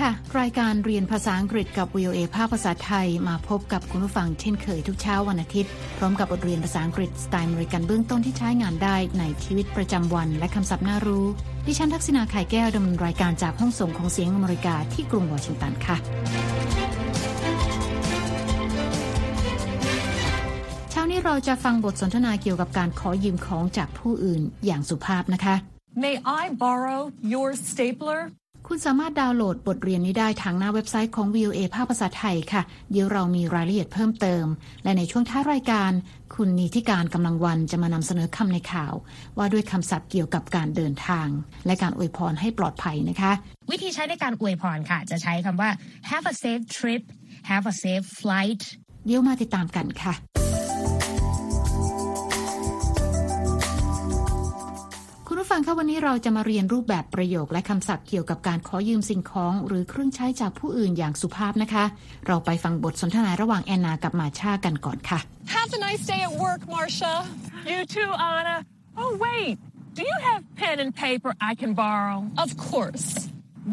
ค่ะ รายการเรียนภาษาอังกฤษกับ VOA ภาคภาษาไทยมาพบกับคุณผู้ฟังเช่นเคยทุกเช้าวันอาทิตย์ พร้อมกับบทเรียนภาษาอังกฤษสไตล์อเมริกันเบื้องต้นที่ใช้งานได้ในชีวิตประจำวันและคำศัพท์น่ารู้ ดิฉันทักษณาไข่แก้วดำเนินรายการจากห้องส่งของเสียงอเมริกาที่กรุงวอชิงตันค่ะเช้านี้เราจะฟังบทสนทนาเกี่ยวกับการขอยืมของจากผู้อื่นอย่างสุภาพนะคะ May I borrow your stapler? คุณสามารถดาวน์โหลดบทเรียนนี้ได้ทางหน้าเว็บไซต์ของ VOA ภาคภาษาไทยค่ะ เดี๋ยวเรามีรายละเอียดเพิ่มเติม และในช่วงท้ายรายการ คุณนิติการกำลังวันจะมานำเสนอคำในข่าว ว่าด้วยคำศัพท์เกี่ยวกับการเดินทาง และการอวยพรให้ปลอดภัยนะคะ วิธีใช้ในการอวยพรค่ะ จะใช้คำว่า have a safe trip have a safe flight เดี๋ยวมาติดตามกันค่ะ ฟังคะวันนี้เราจะมาเรียนรูปแบบประโยคและคำศัพท์เกี่ยวกับการขอยืมสิ่งของ หรือเครื่องใช้จากผู้อื่นอย่างสุภาพนะคะ เราไปฟังบทสนทนาระหว่างแอนนากับมาชากันก่อนค่ะ Have a nice day at work, Marcia. You too, Anna. Oh, wait. Do you have pen and paper I can borrow? Of course.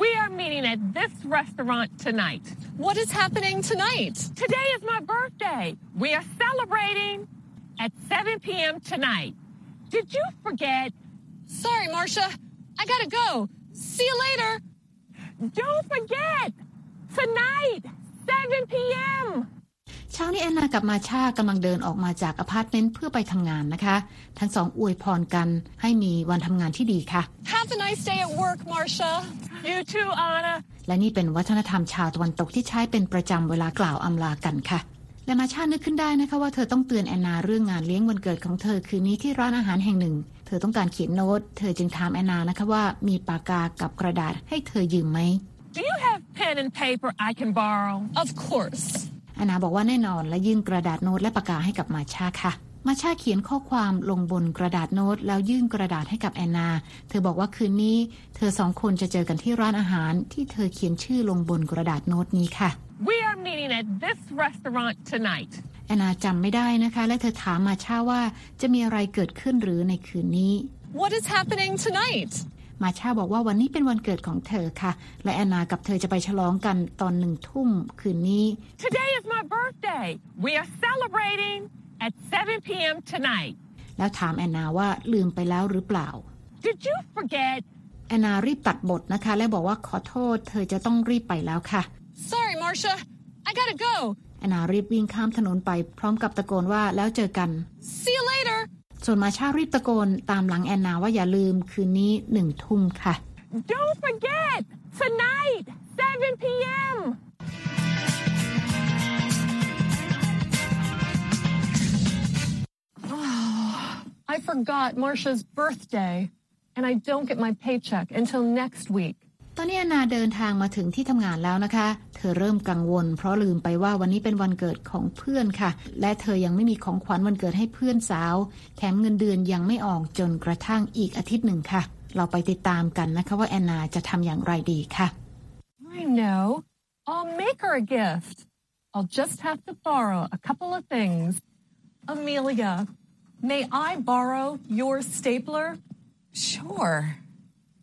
We are meeting at this restaurant tonight. What is happening tonight? Today is my birthday. We are celebrating at 7 p.m. tonight. Did you forget? Sorry, Marcia. I gotta go. See you later. Don't forget! Tonight, 7 p.m. เช้านี้แอนนากับมาชากำลังเดินออกมาจากอพาร์ตเมนต์เพื่อไปทำงานนะคะ ทั้งสองอวยพรกันให้มีวันทำงานที่ดีค่ะ Have a nice day at work, Marcia. You too, Anna. และนี่เป็นวัฒนธรรมชาวตะวันตกที่ใช้เป็นประจำเวลากล่าวอำลากันค่ะและมาชานึกขึ้นได้นะคะว่าเธอต้องเตือนแอนนาเรื่องงานเลี้ยงวันเกิดของเธอคืนนี้ที่ร้านอาหารแห่งหนึ่งเธอต้องการเขียนโน้ต เธอจึงถามแอนนานะคะว่ามีปากกากับกระดาษให้เธอยืมไหม Do you have pen and paper I can borrow? Of course. แอนนาบอกว่าแน่นอนและยื่นกระดาษโน้ตและปากกาให้กับมาชาค่ะมาชาเขียนข้อความลงบนกระดาษโน้ต แล้วยื่นกระดาษให้กับแอนนา เธอบอกว่าคืนนี้ เธอสองคนจะเจอกันที่ร้านอาหารที่เธอเขียนชื่อลงบนกระดาษโน้ตนี้ค่ะ We are meeting at this restaurant tonight. แอนนาจำไม่ได้นะคะ และเธอถามมาชาว่าจะมีอะไรเกิดขึ้นหรือในคืนนี้ What is happening tonight? มาชาบอกว่าวันนี้เป็นวันเกิดของเธอค่ะ และแอนนากับเธอจะไปฉลองกันตอนหนึ่งทุ่มคืนนี้ Today is my birthday. We are celebrating at 7 p.m. tonight. แล้วถามแอนนาว่าลืมไปแล้วหรือเปล่า Did you forget? แอนนารีบตัดบทนะคะ และบอกว่าขอโทษ เธอจะต้องรีบไปแล้วค่ะ Sorry, Marcia. I gotta go. แอนนารีบวิ่งข้ามถนนไปพร้อมกับตะโกนว่าแล้วเจอกัน See you later. ส่วนมาชารีบตะโกนตามหลังแอนนาว่าอย่าลืมคืนนี้หนึ่งทุ่มค่ะ Don't forget! Tonight, 7 p.m. I forgot Marcia's birthday, and I don't get my paycheck until next week. ตอนนี้แอนนาเดินทางมาถึงที่ทำงานแล้วนะคะ เธอเริ่มกังวล เพราะลืมไปว่าวันนี้เป็นวันเกิดของเพื่อนค่ะ และเธอยังไม่มีของขวัญวันเกิดให้เพื่อนสาว แถมเงินเดือนยังไม่ออกจนกระทั่งอีกอาทิตย์หนึ่งค่ะ เราไปติดตามกันนะคะว่าแอนนาจะทำอย่างไรดีค่ะ I know. I'll make her a gift. I'll just have to borrow a couple of things. Amelia, may I borrow your stapler? Sure.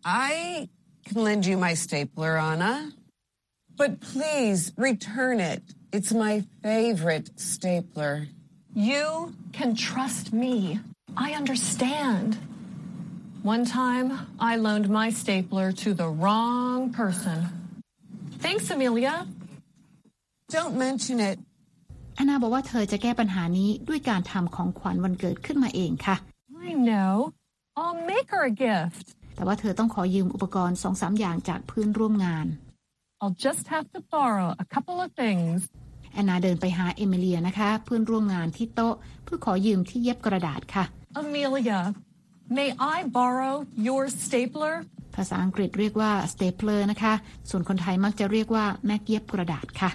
I can lend you my stapler, Anna. But please return it. It's my favorite stapler. You can trust me. I understand. One time, I loaned my stapler to the wrong person. Thanks, Amelia. Don't mention it. แอนนาบอกว่าเธอจะแก้ปัญหานี้ด้วยการทำของขวัญวันเกิดขึ้นมาเองค่ะ I know. I'll make her a gift. แต่ว่าเธอต้องขอยืมอุปกรณ์สองสามอย่างจากเพื่อนร่วมงาน I'll just have to borrow a couple of things. แอนนาเดินไปหาเอมิเลียนะคะ เพื่อนร่วมงานที่โต๊ะ เพื่อขอยืมที่เย็บกระดาษค่ะ Amelia, may I borrow your stapler? ภาษาอังกฤษเรียกว่า stapler นะคะ ส่วนคนไทยมักจะเรียกว่าแม็กเย็บกระดาษค่ะ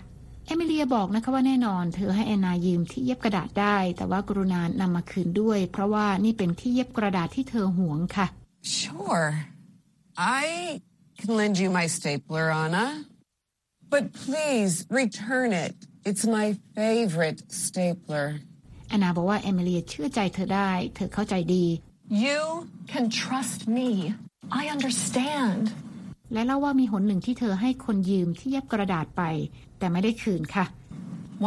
เอมิเลียบอกนะคะว่าแน่นอน เธอให้แอนนายืมที่เย็บกระดาษได้ แต่ว่ากรุณานำมาคืนด้วย เพราะว่านี่เป็นที่เย็บกระดาษที่เธอหวงค่ะ Sure. I can lend you my stapler, Anna. But please return it. It's my favorite stapler. แอนนาบอกว่าเอมิเลียเชื่อใจเธอได้ เธอเข้าใจดี You can trust me. I understand. และเล่าว่ามีหนหนึ่งที่เธอให้คนยืมที่เย็บกระดาษไป แต่ไม่ได้คืนค่ะ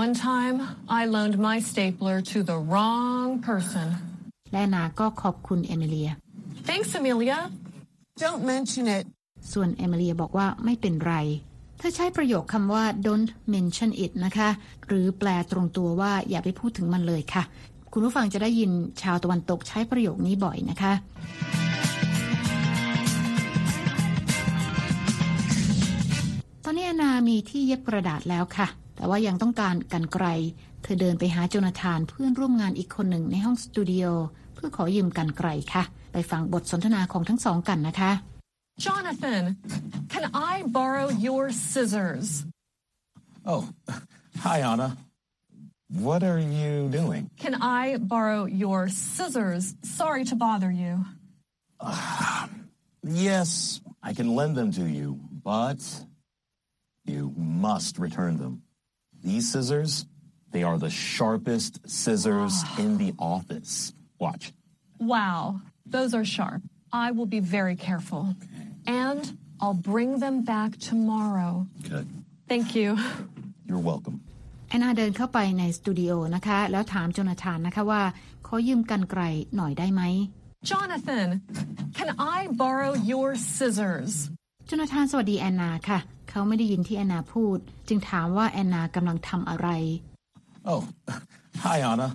One time, I loaned my stapler to the wrong person. และนาก็ขอบคุณเอมิเลีย Thanks, Amelia. Don't mention it. ส่วนเอมิเลียบอกว่าไม่เป็นไรเธอใช้ประโยคคำว่า don't mention it นะคะ หรือแปลตรงตัวว่าอย่าไปพูดถึงมันเลยค่ะ คุณผู้ฟังจะได้ยินชาวตะวันตกใช้ประโยคนี้บ่อยนะคะ ตอนนี้นามีที่เย็บกระดาษแล้วค่ะ แต่ว่ายังต้องการกันไกล เธอเดินไปหาโจนาธานเพื่อนร่วมงานอีกคนหนึ่งในห้องสตูดิโอ พื่อขอยืมกันไกลค่ะ ไปฟังบทสนทนาของทั้งสองกันนะคะ Jonathan, can I borrow your scissors? Oh, hi, Anna. What are you doing? Can I borrow your scissors? Sorry to bother you. Yes, I can lend them to you, but you must return them. These scissors, they are the sharpest scissors in the office. Watch. Wow, those are sharp. I will be very careful. And I'll bring them back tomorrow. Good. Thank you. You're welcome. แอนนาเดินเข้าไปในสตูดิโอนะคะ แล้วถามโจนาธานนะคะว่า ขอยืมกันไกลหน่อยได้ไหม Jonathan, can I borrow your scissors? โจนาธานสวัสดีแอนนาค่ะ เขาไม่ได้ยินที่แอนนาพูด จึงถามว่าแอนนากำลังทำอะไร Oh, hi, Anna.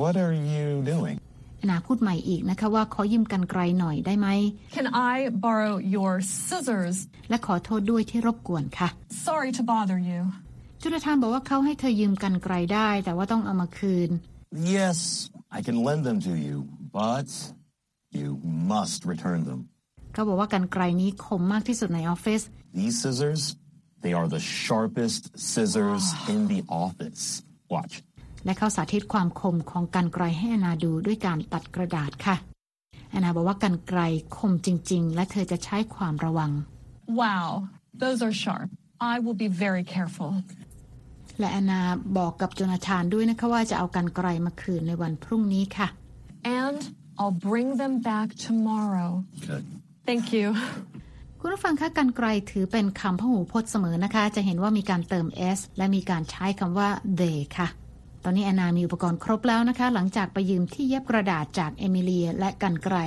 What are you doing? แอนนาพูดใหม่อีกนะคะว่าขอยืมกันไกลหน่อยได้ไหม Can I borrow your scissors? และขอโทษด้วยที่รบกวนค่ะ Sorry to bother you. โจนาธานบอกว่าเขาให้เธอยืมกันไกลได้ แต่ว่าต้องเอามาคืน Yes, I can lend them to you, but you must return them. เขาบอกว่ากันไกลนี้คมมากที่สุดในออฟฟิศ These scissors, they are the sharpest scissors in the office. Watch. และเขาสาธิตความคมของกันไกลให้แอนนาดูด้วยการตัดกระดาษค่ะแอนนาบอกว่ากันไกลคมจริง ๆ และเธอจะใช้ความระวัง Wow, those are sharp. I will be very careful. และแอนนาบอกกับโจนาธานด้วยนะคะว่าจะเอากันไกลมาคืนในวันพรุ่งนี้ค่ะ And I'll bring them back tomorrow. Good. Thank you. คุณผู้ฟังคะกันไกลถือเป็นคำพหูพจน์เสมอนะคะ จะเห็นว่ามีการเติม s และมีการใช้คำว่า they ค่ะ ตอนนี้แอนนามีอุปกรณ์ครบแล้วนะคะ หลังจากไปยืมที่เย็บกระดาษจากเอมิเลีย และกันไกล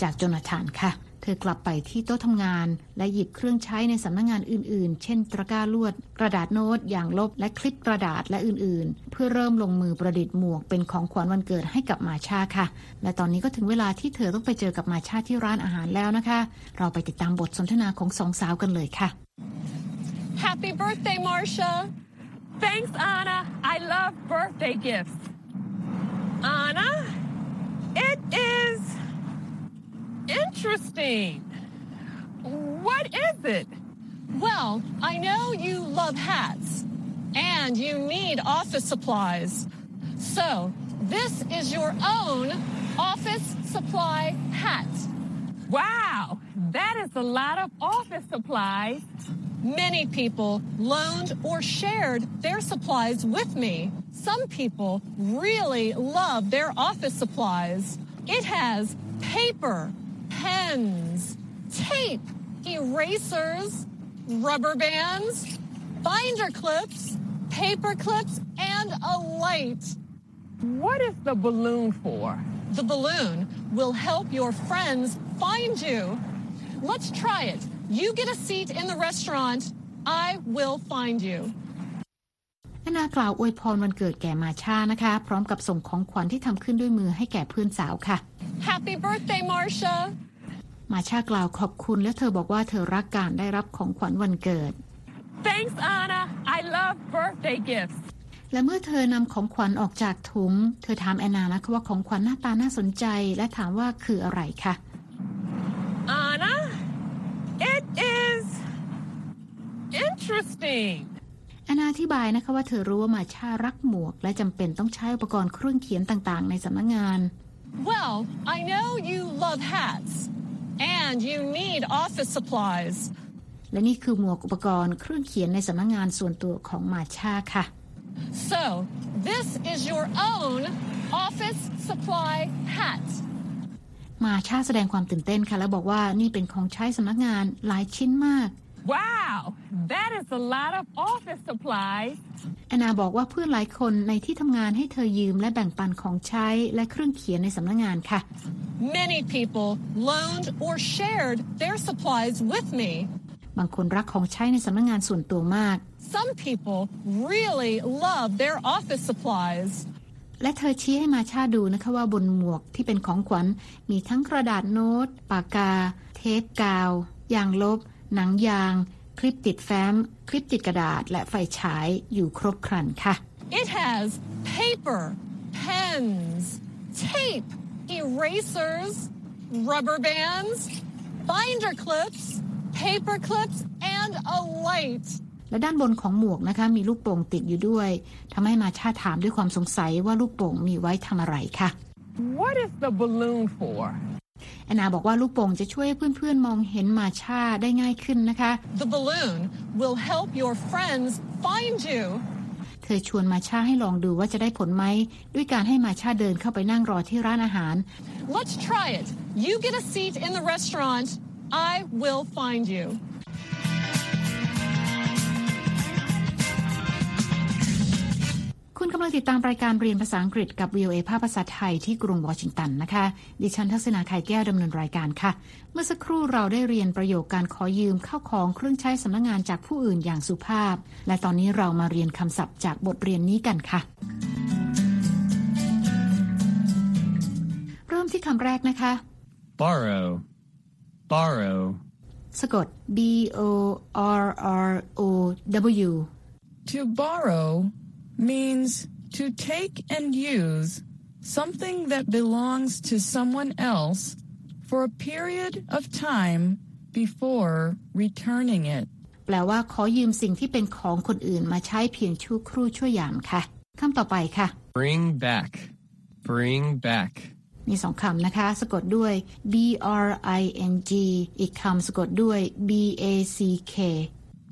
จากโจนาธานค่ะ เธอกลับไปที่โต๊ะทำงาน และหยิบเครื่องใช้ในสำนักงงานอื่นๆ เช่นตะกร้าลวด กระดาษโน้ตอย่างลบและคลิปกระดาษและอื่นๆ เพื่อเริ่มลงมือประดิษฐ์หมวกเป็นของขวัญวันเกิดให้กับมาชาค่ะ และตอนนี้ก็ถึงเวลาที่เธอต้องไปเจอกับมาชาที่ร้านอาหารแล้วนะคะ เราไปติดตามบทสนทนาของสองสาวกันเลยค่ะ Happy birthday, Marcia. Thanks, Anna. I love birthday gifts. Anna, it is interesting. What is it? Well, I know you love hats and you need office supplies. So, this is your own office supply hat. Wow, that is a lot of office supplies. Many people loaned or shared their supplies with me. Some people really love their office supplies. It has paper, pens, tape, erasers, rubber bands, binder clips, paper clips, and a light. What is the balloon for? The balloon will help your friends find you. Let's try it. You get a seat in the restaurant. I will find you. แอนนากล่าวอวยพรวันเกิดแก่มาชานะคะ พร้อมกับส่งของขวัญที่ทำขึ้นด้วยมือให้แก่เพื่อนสาวค่ะ Happy birthday, Marcia. มาชากล่าวขอบคุณและเธอบอกว่าเธอรักการได้รับของขวัญวันเกิด Thanks, Anna. I love birthday gifts. และเมื่อเธอนำของขวัญออกจากถุง เธอถามแอนนานะคะว่าของขวัญหน้าตาน่าสนใจ และถามว่าคืออะไรคะ Anna, it is interesting. แอนนาอธิบายนะคะว่าเธอรู้ว่ามาชารักหมวก และจำเป็นต้องใช้อุปกรณ์เครื่องเขียนต่างๆ ในสำนักงาน Well, I know you love hats and you need office supplies. และนี่คือหมวกอุปกรณ์เครื่องเขียนในสำนักงานส่วนตัวของมาชาค่ะ So, this is your own office supply hat. มาชาแสดงความตื่นเต้นค่ะ แล้วบอกว่านี่เป็นของใช้สำนักงานหลายชิ้นมาก Wow, that is a lot of office supplies. แอนนาบอกว่าเพื่อนหลายคนในที่ทำงานให้เธอยืมและแบ่งปันของใช้และเครื่องเขียนในสำนักงานค่ะ Many people loaned or shared their supplies with me. บางคนรักของใช้ในสำนักงานส่วนตัวมาก Some people really love their office supplies. และเธอชี้ให้มาชาดูนะคะว่าบนหมวกที่เป็นของขวัญมีทั้งกระดาษโน้ต ปากกา เทปกาว ยางลบ หนังยาง คลิปติดแฟ้ม คลิปติดกระดาษ และไฟฉายอยู่ครบครันค่ะ It has paper, pens, tape, erasers, rubber bands, binder clips, paper clips, and a light. และด้านบนของหมวกนะคะมีลูกโป่งติดอยู่ด้วยทำให้มาชาถามด้วยความสงสัยว่าลูกโป่งมีไว้ทำอะไรค่ะ What is the balloon for? แอนนาบอกว่าลูกโป่งจะช่วยให้เพื่อนๆมองเห็นมาชาได้ง่ายขึ้นนะคะ The balloon will help your friends find you. เธอชวนมาชาให้ลองดูว่าจะได้ผลไหม ด้วยการให้มาชาเดินเข้าไปนั่งรอที่ร้านอาหาร Let's try it. You get a seat in the restaurant. I will find you. ำลังติดตามรายการเรียนภาษาอังกฤษกับ VOA ภาพภาษาไทยที่กรุงวอชิงตันนะคะ ดิฉันทัศนาไข่แก้วดำเนินรายการค่ะ เมื่อสักครู่เราได้เรียนประโยคการขอยืมเข้าของเครื่องใช้สำนักงงานจากผู้อื่นอย่างสุภาพ และตอนนี้เรามาเรียนคำศัพท์จากบทเรียนนี้กันค่ะ เริ่มที่คำแรกนะคะ borrow, borrow, สะกด B O R R O W To borrow means to take and use something that belongs to someone else for a period of time before returning it. แปลว่าขอยืมสิ่งที่เป็นของคนอื่นมาใช้เพียงชั่วครู่ชั่วยามค่ะคำต่อไปค่ะ bring back, bring back, มีสองคำนะคะ สะกดด้วย B R I N G อีกคำสะกดด้วย B A C K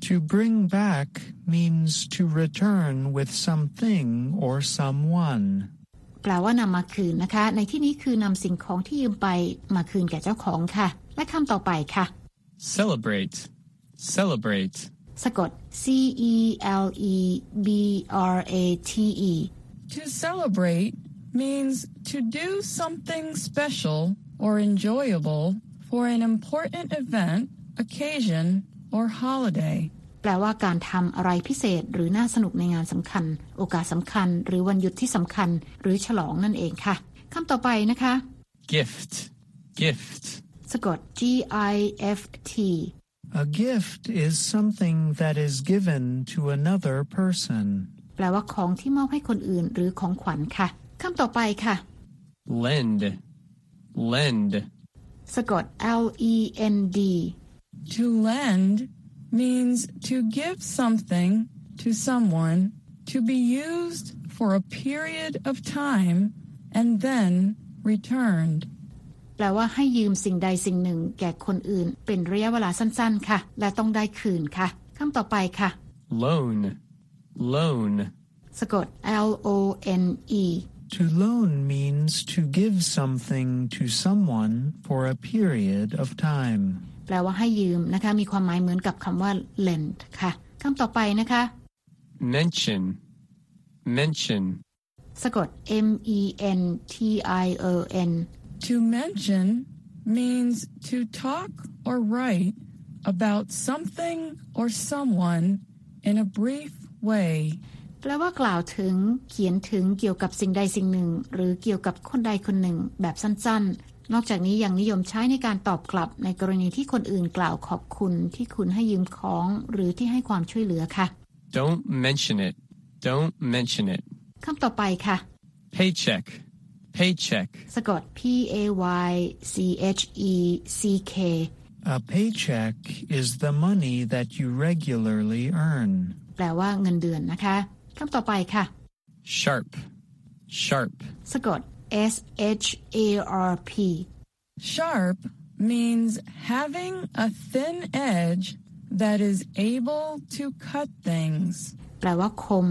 To bring back means to return with something or someone. แปลว่านำมาคืนนะคะ ในที่นี้คือนำสิ่งของที่ยืมไปมาคืนแก่เจ้าของค่ะ และคำต่อไปค่ะ celebrate, celebrate, สะกด C E L E B R A T E To celebrate means to do something special or enjoyable for an important event, occasion, or holiday. แปลว่าการทำอะไรพิเศษหรือน่าสนุกในงานสำคัญ โอกาสสำคัญ หรือวันหยุดที่สำคัญ หรือฉลองนั่นเองค่ะคำต่อไปนะคะ gift, gift, สะกด G I F T A gift is something that is given to another person. แปลว่าของที่มอบให้คนอื่นหรือของขวัญค่ะคำต่อไปค่ะ lend, lend, สะกด L E N D To lend means to give something to someone to be used for a period of time and then returned. แปลว่าให้ยืมสิ่งใดสิ่งหนึ่ง แก่คนอื่น เป็นระยะเวลาสั้นๆ ค่ะ และต้องได้คืนค่ะคำต่อไปค่ะ loan, loan, สะกด L O N E To loan means to give something to someone for a period of time. แปลว่าให้ยืมนะคะ มีความหมายเหมือนกับคำว่า lend ค่ะคำต่อไปนะคะ mention, mention, สะกด M E N T I O N To mention means to talk or write about something or someone in a brief way. แปลว่ากล่าวถึงเขียนถึงเกี่ยวกับสิ่งใดสิ่งหนึ่ง หรือเกี่ยวกับคนใดคนหนึ่งแบบสั้นๆ นอกจากนี้ยังนิยมใช้ในการตอบกลับในกรณีที่คนอื่นกล่าวขอบคุณที่คุณให้ยืมของหรือที่ให้ความช่วยเหลือค่ะ don't mention it, don't mention it, คำต่อไปค่ะ paycheck, paycheck, สะกด P A Y C H E C K A paycheck is the money that you regularly earn. แปลว่าเงินเดือนนะคะคำต่อไปค่ะ sharp, sharp, สะกด S H A R P Sharp means having a thin edge that is able to cut things. แปลว่าคม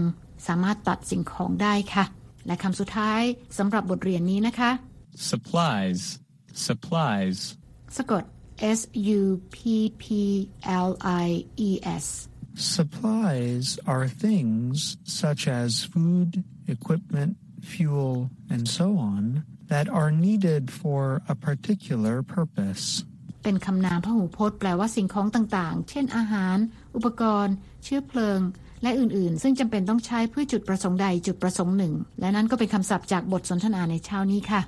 สามารถตัดสิ่งของได้ค่ะ และคำสุดท้ายสำหรับบทเรียนนี้นะคะ supplies, supplies สะกด S U P P L I E S Supplies are things such as food, equipment, fuel, and so on that are needed for a particular purpose. เป็นคำนามพหูพจน์แปลว่าสิ่งของต่างๆ เช่นอาหาร อุปกรณ์ เชื้อเพลิง และอื่นๆ ซึ่งจำเป็นต้องใช้เพื่อจุดประสงค์ใดจุดประสงค์หนึ่ง และนั่นก็เป็นคำศัพท์จากบทสนทนาในเช้านี้ค่ะ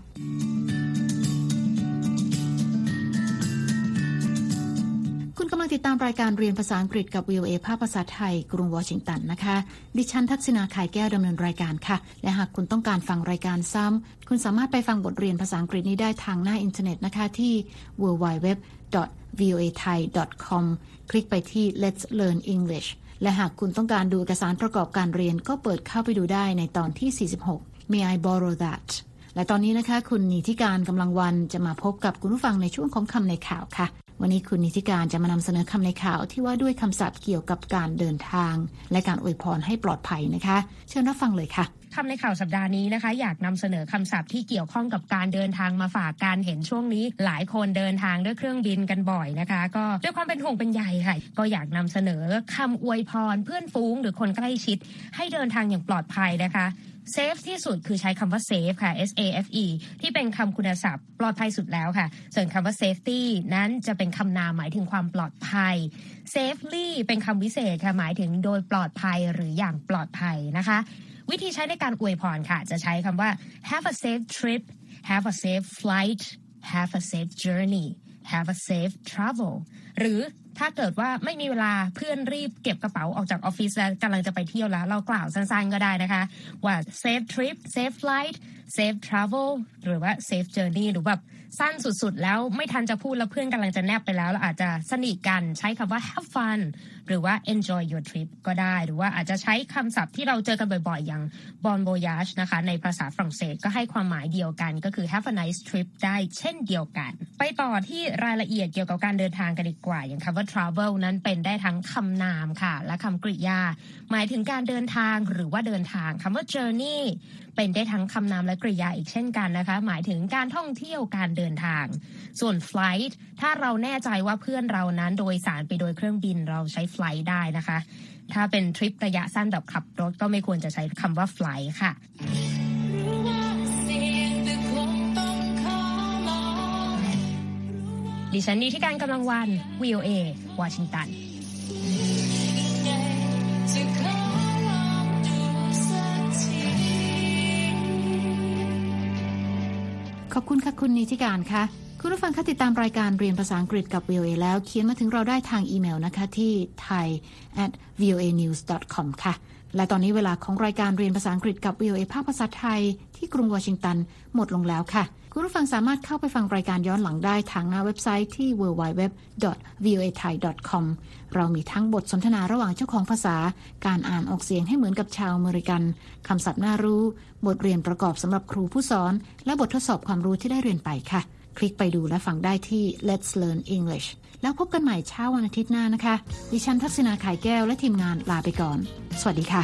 ลังติดตามรายการเรียนภาษาอังกฤษกับ VOA ภาคภาษาไทย กรุงวอชิงตันนะคะ ดิฉันทักษณาขายแก้วดำเนินรายการค่ะ และหากคุณต้องการฟังรายการซ้ำ คุณสามารถไปฟังบทเรียนภาษาอังกฤษนี้ได้ทางหน้าอินเทอร์เน็ตนะคะที่ www.voathai.com คลิกไปที่ Let's Learn English และหากคุณต้องการดูเอกสารประกอบการเรียนก็เปิดเข้าไปดูได้ในตอนที่ 46 May I borrow that และตอนนี้นะคะ คุณนิติการกำลังวันจะมาพบกับคุณผู้ฟังในช่วงของคำในข่าวค่ะ วันนี้คุณนิติการจะมานำเสนอคำในข่าวที่ว่าด้วยคำศัพท์เกี่ยวกับการเดินทาง และการอวยพรให้ปลอดภัยนะคะ เชิญรับฟังเลยค่ะคำในข่าวสัปดาห์นี้นะคะ อยากนำเสนอคำศัพท์ที่เกี่ยวข้องกับการเดินทางมาฝากการเห็นช่วงนี้ หลายคนเดินทางด้วยเครื่องบินกันบ่อยนะคะ ก็ด้วยความเป็นห่วงเป็นใยค่ะ ก็อยากนำเสนอคำอวยพรเพื่อนฟุ้งหรือคนใกล้ชิด ให้เดินทางอย่างปลอดภัยนะคะ เซฟที่สุดคือใช้คำว่า safe ค่ะ S A F E ที่เป็นคำคุณศัพท์ปลอดภัยสุดแล้วค่ะ ส่วนคำว่า safety นั้นจะเป็นคำนามหมายถึงความปลอดภัย safely เป็นคำวิเศษค่ะ หมายถึงโดยปลอดภัยหรืออย่างปลอดภัยนะคะ วิธีใช้ในการอวยพรค่ะ จะใช้คำว่า have a safe trip have a safe flight have a safe journey have a safe travel หรือถ้าเกิดว่าไม่มีเวลาเพื่อนรีบเก็บกระเป๋าออกจากออฟฟิศแล้วกำลังจะไปเที่ยวแล้ว เรากล่าวสั้นๆก็ได้นะคะ ว่า safe trip safe flight safe travel หรือว่า safe journey หรือแบบสั้นสุดๆ แล้วไม่ทันจะพูดแล้วเพื่อนกำลังจะแนบไปแล้วเราอาจจะสนิทกันใช้คำว่า have fun หรือว่า enjoy your trip ก็ได้ หรือว่าอาจจะใช้คำศัพท์ที่เราเจอกันบ่อยๆ อย่าง bon voyage นะคะ ในภาษาฝรั่งเศสก็ให้ความหมายเดียวกัน ก็คือ have a nice trip ได้เช่นเดียวกัน ไปต่อที่รายละเอียดเกี่ยวกับการเดินทางกันดีกว่า อย่างคำว่า travel นั้นเป็นได้ทั้งคำนามค่ะ และคำกริยา หมายถึงการเดินทางหรือว่าเดินทางคำว่า journey เป็นได้ทั้งคำนามและกริยาอีกเช่นกันนะคะ หมายถึงการท่องเที่ยวการเดินทาง ส่วน flight ถ้าเราแน่ใจว่าเพื่อนเรานั้นโดยสารไปโดยเครื่องบินเราใช้ flight ได้นะคะ ถ้าเป็นทริประยะสั้นแบบขับรถก็ไม่ควรจะใช้คำว่า flight ค่ะดิฉันนีที่การกำลังวัน VOA วอชิงตันขอบคุณค่ะคุณนิติการค่ะ คุณผู้ฟังคะติดตามรายการเรียนภาษาอังกฤษกับ VOA แล้วเขียนมาถึงเราได้ทางอีเมลนะคะที่ thai at voa news com ค่ะ และตอนนี้เวลาของรายการเรียนภาษาอังกฤษกับ VOA ภาคภาษาไทย ที่กรุงวอชิงตันหมดลงแล้วค่ะ คุณผู้ฟังสามารถเข้าไปฟังรายการย้อนหลังได้ทางหน้าเว็บไซต์ที่ www.voathai.com เรามีทั้งบทสนทนาระหว่างเจ้าของภาษา การอ่านออกเสียงให้เหมือนกับชาวอเมริกันคำศัพท์น่ารู้ บทเรียนประกอบสำหรับครูผู้สอน และบททดสอบความรู้ที่ได้เรียนไปค่ะ คลิกไปดูและฟังได้ที่ Let's Learn English แล้วพบกันใหม่เช้าวันอาทิตย์หน้านะคะ ดิฉันทักษณาขายแก้วและทีมงานลาไปก่อน สวัสดีค่ะ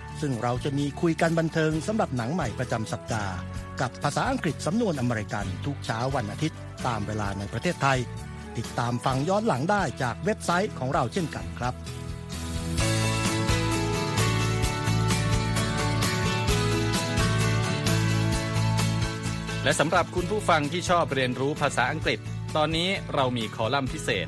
ซึ่งเราจะมีคุยกันบันเทิงสำหรับหนังใหม่ประจำสัปดาห์ กับภาษาอังกฤษสำนวนอเมริกันทุกเช้าวันอาทิตย์ ตามเวลาในประเทศไทย ติดตามฟังย้อนหลังได้จากเว็บไซต์ของเราเช่นกันครับและสำหรับคุณผู้ฟังที่ชอบเรียนรู้ภาษาอังกฤษ ตอนนี้เรามีคอลัมน์พิเศษ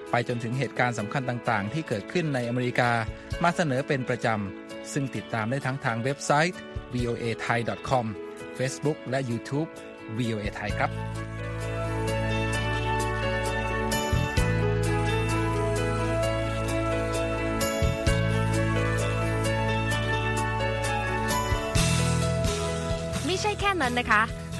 ไปจนถึงเหตุการณ์สำคัญต่างๆ ที่เกิดขึ้นในอเมริกา มาเสนอเป็นประจำ ซึ่งติดตามได้ทั้งทางเว็บไซต์ voa thai com Facebook และ YouTube VOA Thai ครับไม่ใช่แค่นั้นนะคะ